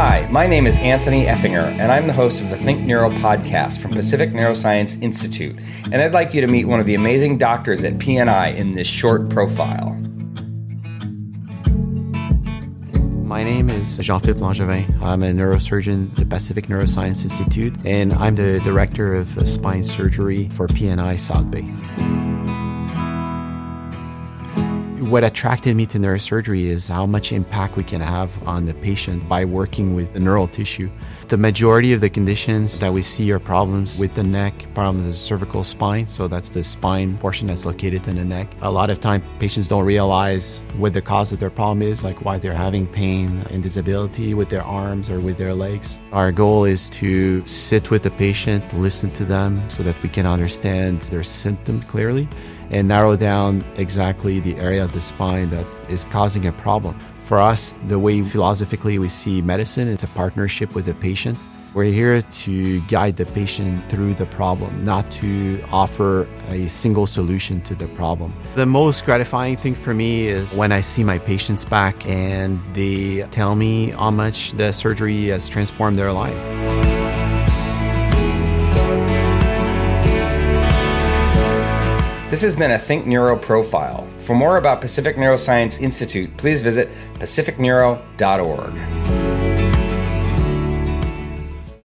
Hi, my name is Anthony Effinger, and I'm the host of the Think Neuro podcast from Pacific Neuroscience Institute. And I'd like you to meet one of the amazing doctors at PNI in this short profile. My name is Jean-Philippe Langevin. I'm a neurosurgeon at the Pacific Neuroscience Institute, and I'm the director of spine surgery for PNI South Bay what attracted me to neurosurgery is how much impact we can have on the patient by working with the neural tissue. The majority of the conditions that we see are problems with the neck, problems with the cervical spine, so that's the spine portion that's located in the neck. A lot of time patients don't realize what the cause of their problem is, like why they're having pain and disability with their arms or with their legs. Our goal is to sit with the patient, listen to them so that we can understand their symptom clearly and narrow down exactly the area of the spine that is causing a problem. For us, the way philosophically we see medicine, it's a partnership with the patient. We're here to guide the patient through the problem, not to offer a single solution to the problem. The most gratifying thing for me is when I see my patients back and they tell me how much the surgery has transformed their life. This has been a Think Neuro profile. For more about Pacific Neuroscience Institute, please visit pacificneuro.org.